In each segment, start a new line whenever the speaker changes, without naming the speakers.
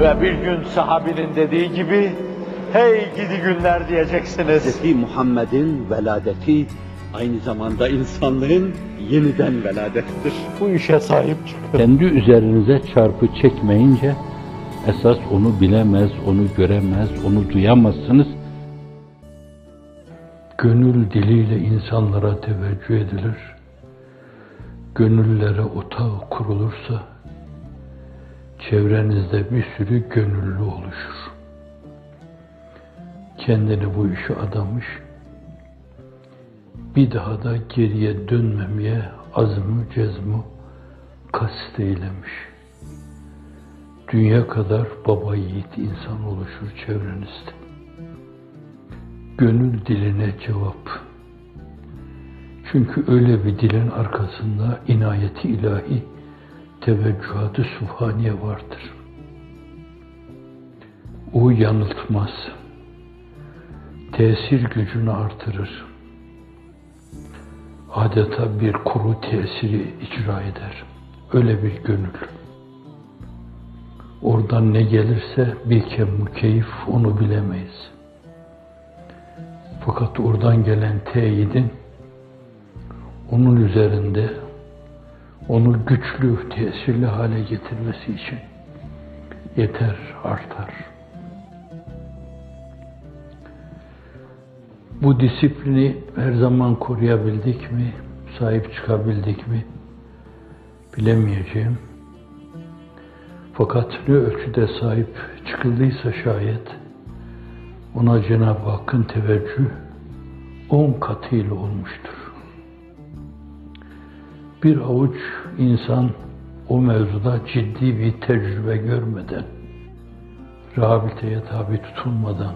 Ve bir gün sahabinin dediği gibi, hey gidi günler diyeceksiniz.
Hz. Muhammed'in veladeti aynı zamanda insanlığın yeniden veladettir.
Bu işe sahip çıkın.
Kendi üzerinize çarpı çekmeyince esas onu bilemez, onu göremez, onu duyamazsınız. Gönül diliyle insanlara teveccüh edilir. Gönüllere otağı kurulursa çevrenizde bir sürü gönüllü oluşur. Kendini bu işe adamış, bir daha da geriye dönmemeye azmı cezmu kast eylemiş. Dünya kadar baba yiğit insan oluşur çevrenizde. Gönül diline cevap. Çünkü öyle bir dilin arkasında inayeti ilahi, teveccühatı sübhaniye vardır. O yanıltmaz. Tesir gücünü artırır adeta bir kuru tesiri icra eder. Öyle bir gönül. Oradan ne gelirse bir kem keyif onu bilemeyiz. Fakat oradan gelen teyidin onun üzerinde onu güçlü, tesirli hale getirmesi için yeter, artar. Bu disiplini her zaman koruyabildik mi, sahip çıkabildik mi bilemeyeceğim. Fakat ne ölçüde sahip çıkıldıysa şayet ona Cenab-ı Hakk'ın teveccüh on katıyla olmuştur. Bir avuç insan o mevzuda ciddi bir tecrübe görmeden, rehabiliteye tabi tutulmadan,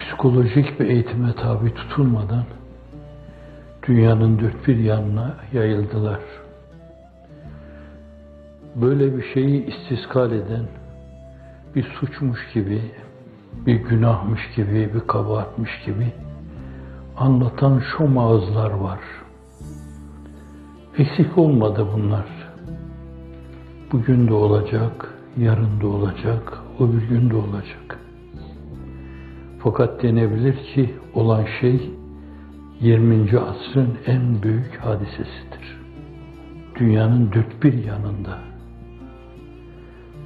psikolojik bir eğitime tabi tutulmadan dünyanın dört bir yanına yayıldılar. Böyle bir şeyi istiskal eden bir suçmuş gibi, bir günahmış gibi, bir kabahatmiş gibi anlatan şu ağızlar var. Eksik olmadı bunlar. Bugün de olacak, yarın da olacak, o bir gün de olacak. Fakat denebilir ki olan şey 20. asrın en büyük hadisesidir. Dünyanın dört bir yanında.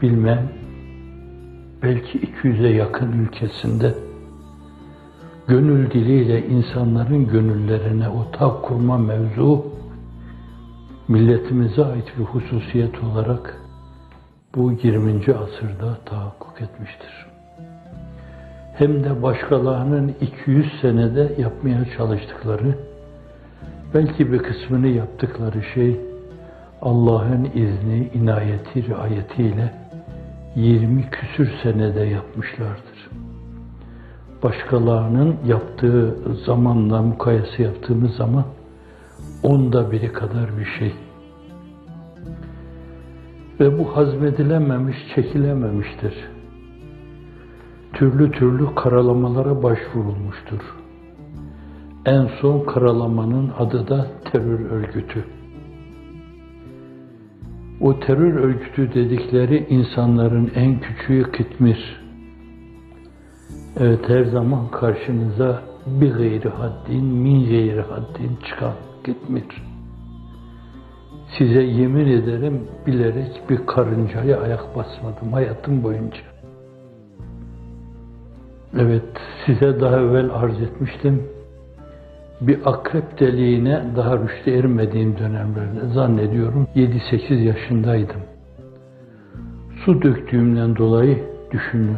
Bilmem, belki 200'e yakın ülkesinde gönül diliyle insanların gönüllerine otak kurma mevzu milletimize ait bir hususiyet olarak bu 20. asırda tahakkuk etmiştir hem de başkalarının 200 senede yapmaya çalıştıkları, belki bir kısmını yaptıkları şey Allah'ın izni, inayeti, riayetiyle 20 küsür senede yapmışlardır. Başkalarının yaptığı zamanla mukayese yaptığımız zaman onda biri kadar bir şey. Ve bu hazmedilememiş, çekilememiştir türlü türlü karalamalara başvurulmuştur. En son karalamanın adı da terör örgütü. O terör örgütü dedikleri insanların en küçüğü Kıtmir. Evet her zaman karşınıza bir gayri haddin, min gayri haddin çıkan Kıtmir. Size yemin ederim bilerek bir karıncaya ayak basmadım hayatım boyunca. Evet, size daha evvel arz etmiştim. Bir akrep deliğine daha rüşte ermediğim dönemlerde zannediyorum 7-8 yaşındaydım. Su döktüğümden dolayı düşünün.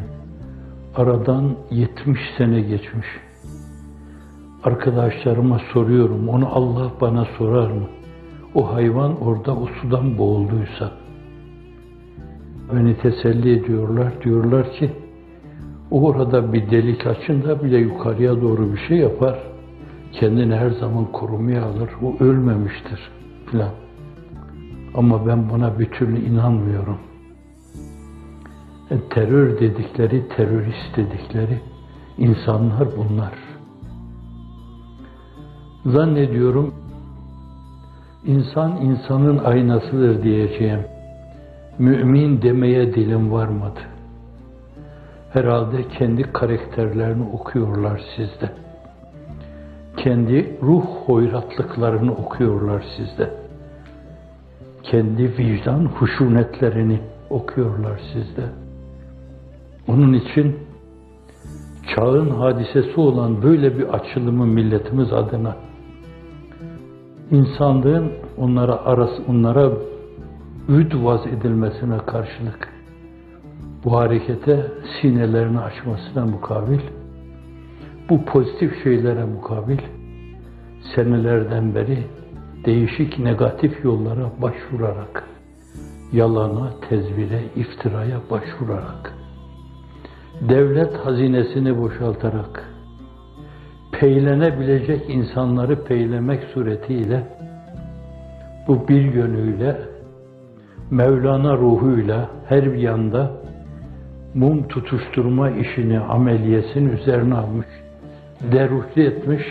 Aradan 70 sene geçmiş. Arkadaşlarıma soruyorum, onu Allah bana sorar mı? O hayvan orada o sudan boğulduysa. Beni teselli ediyorlar, diyorlar ki, Orada bir delik açınca bile yukarıya doğru bir şey yapar. Kendini her zaman korumaya alır. O ölmemiştir filan. Ama ben buna bir türlü inanmıyorum. E, terör dedikleri, terörist dedikleri insanlar bunlar. Zannediyorum insan insanın aynasıdır diyeceğim. mümin demeye dilim varmadı. Herhalde kendi karakterlerini okuyorlar sizde. Kendi ruh hoyratlıklarını okuyorlar sizde. Kendi vicdan huşunetlerini okuyorlar sizde. Onun için çağın hadisesi olan böyle bir açılımı milletimiz adına insanlığın onlara arası onlara üd vaz edilmesine karşılık bu harekete sinelerini açmasına mukabil bu pozitif şeylere mukabil senelerden beri değişik negatif yollara başvurarak yalana, tezvire, iftiraya başvurarak devlet hazinesini boşaltarak peylenebilecek insanları peylemek suretiyle bu bir yönüyle Mevlana ruhuyla her bir yanda mum tutuşturma işini ameliyesinin üzerine almış, deruhli etmiş,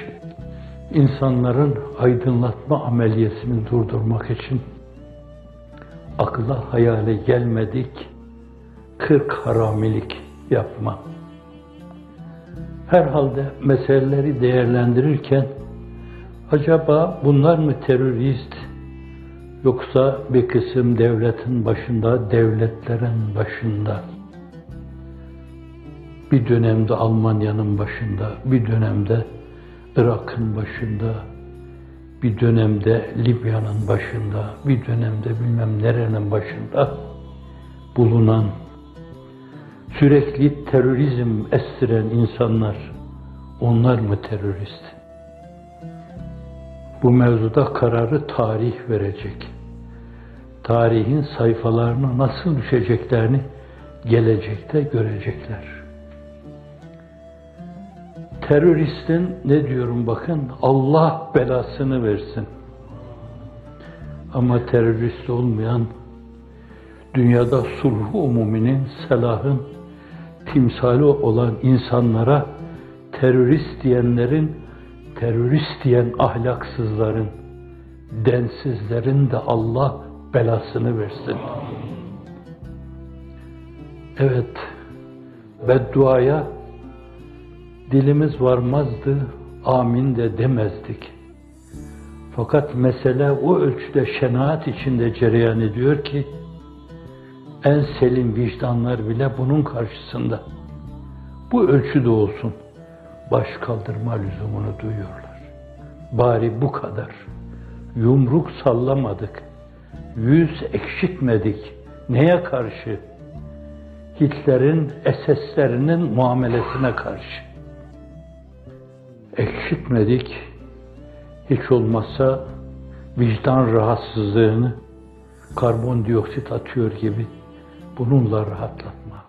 insanların aydınlatma ameliyesini durdurmak için akla hayale gelmedik kırk haramilik yapma. Herhalde meseleleri değerlendirirken acaba bunlar mı terörist yoksa bir kısım devletin başında, devletlerin başında? Bir dönemde Almanya'nın başında, bir dönemde Irak'ın başında, bir dönemde Libya'nın başında, bir dönemde bilmem nerenin başında bulunan sürekli terörizm estiren insanlar, onlar mı terörist? Bu mevzuda kararı tarih verecek. Tarihin sayfalarına nasıl düşeceklerini gelecekte görecekler. Teröristin ne diyorum bakın Allah belasını versin. Ama terörist olmayan dünyada sulhu umuminin, selahın timsali olan insanlara terörist diyenlerin, terörist diyen ahlaksızların, densizlerin de Allah belasını versin. Evet, bedduaya dilimiz varmazdı, amin de demezdik. Fakat mesele o ölçüde şenaat içinde cereyan ediyor ki, en selim vicdanlar bile bunun karşısında bu ölçüde olsun baş kaldırma lüzumunu duyuyorlar. Bari bu kadar. Yumruk sallamadık. Yüz ekşitmedik. Neye karşı? Hitler'in eseslerinin muamelesine karşı. Ekşitmedik. Hiç olmazsa vicdan rahatsızlığını karbondioksit atıyor gibi bununla rahatlatma.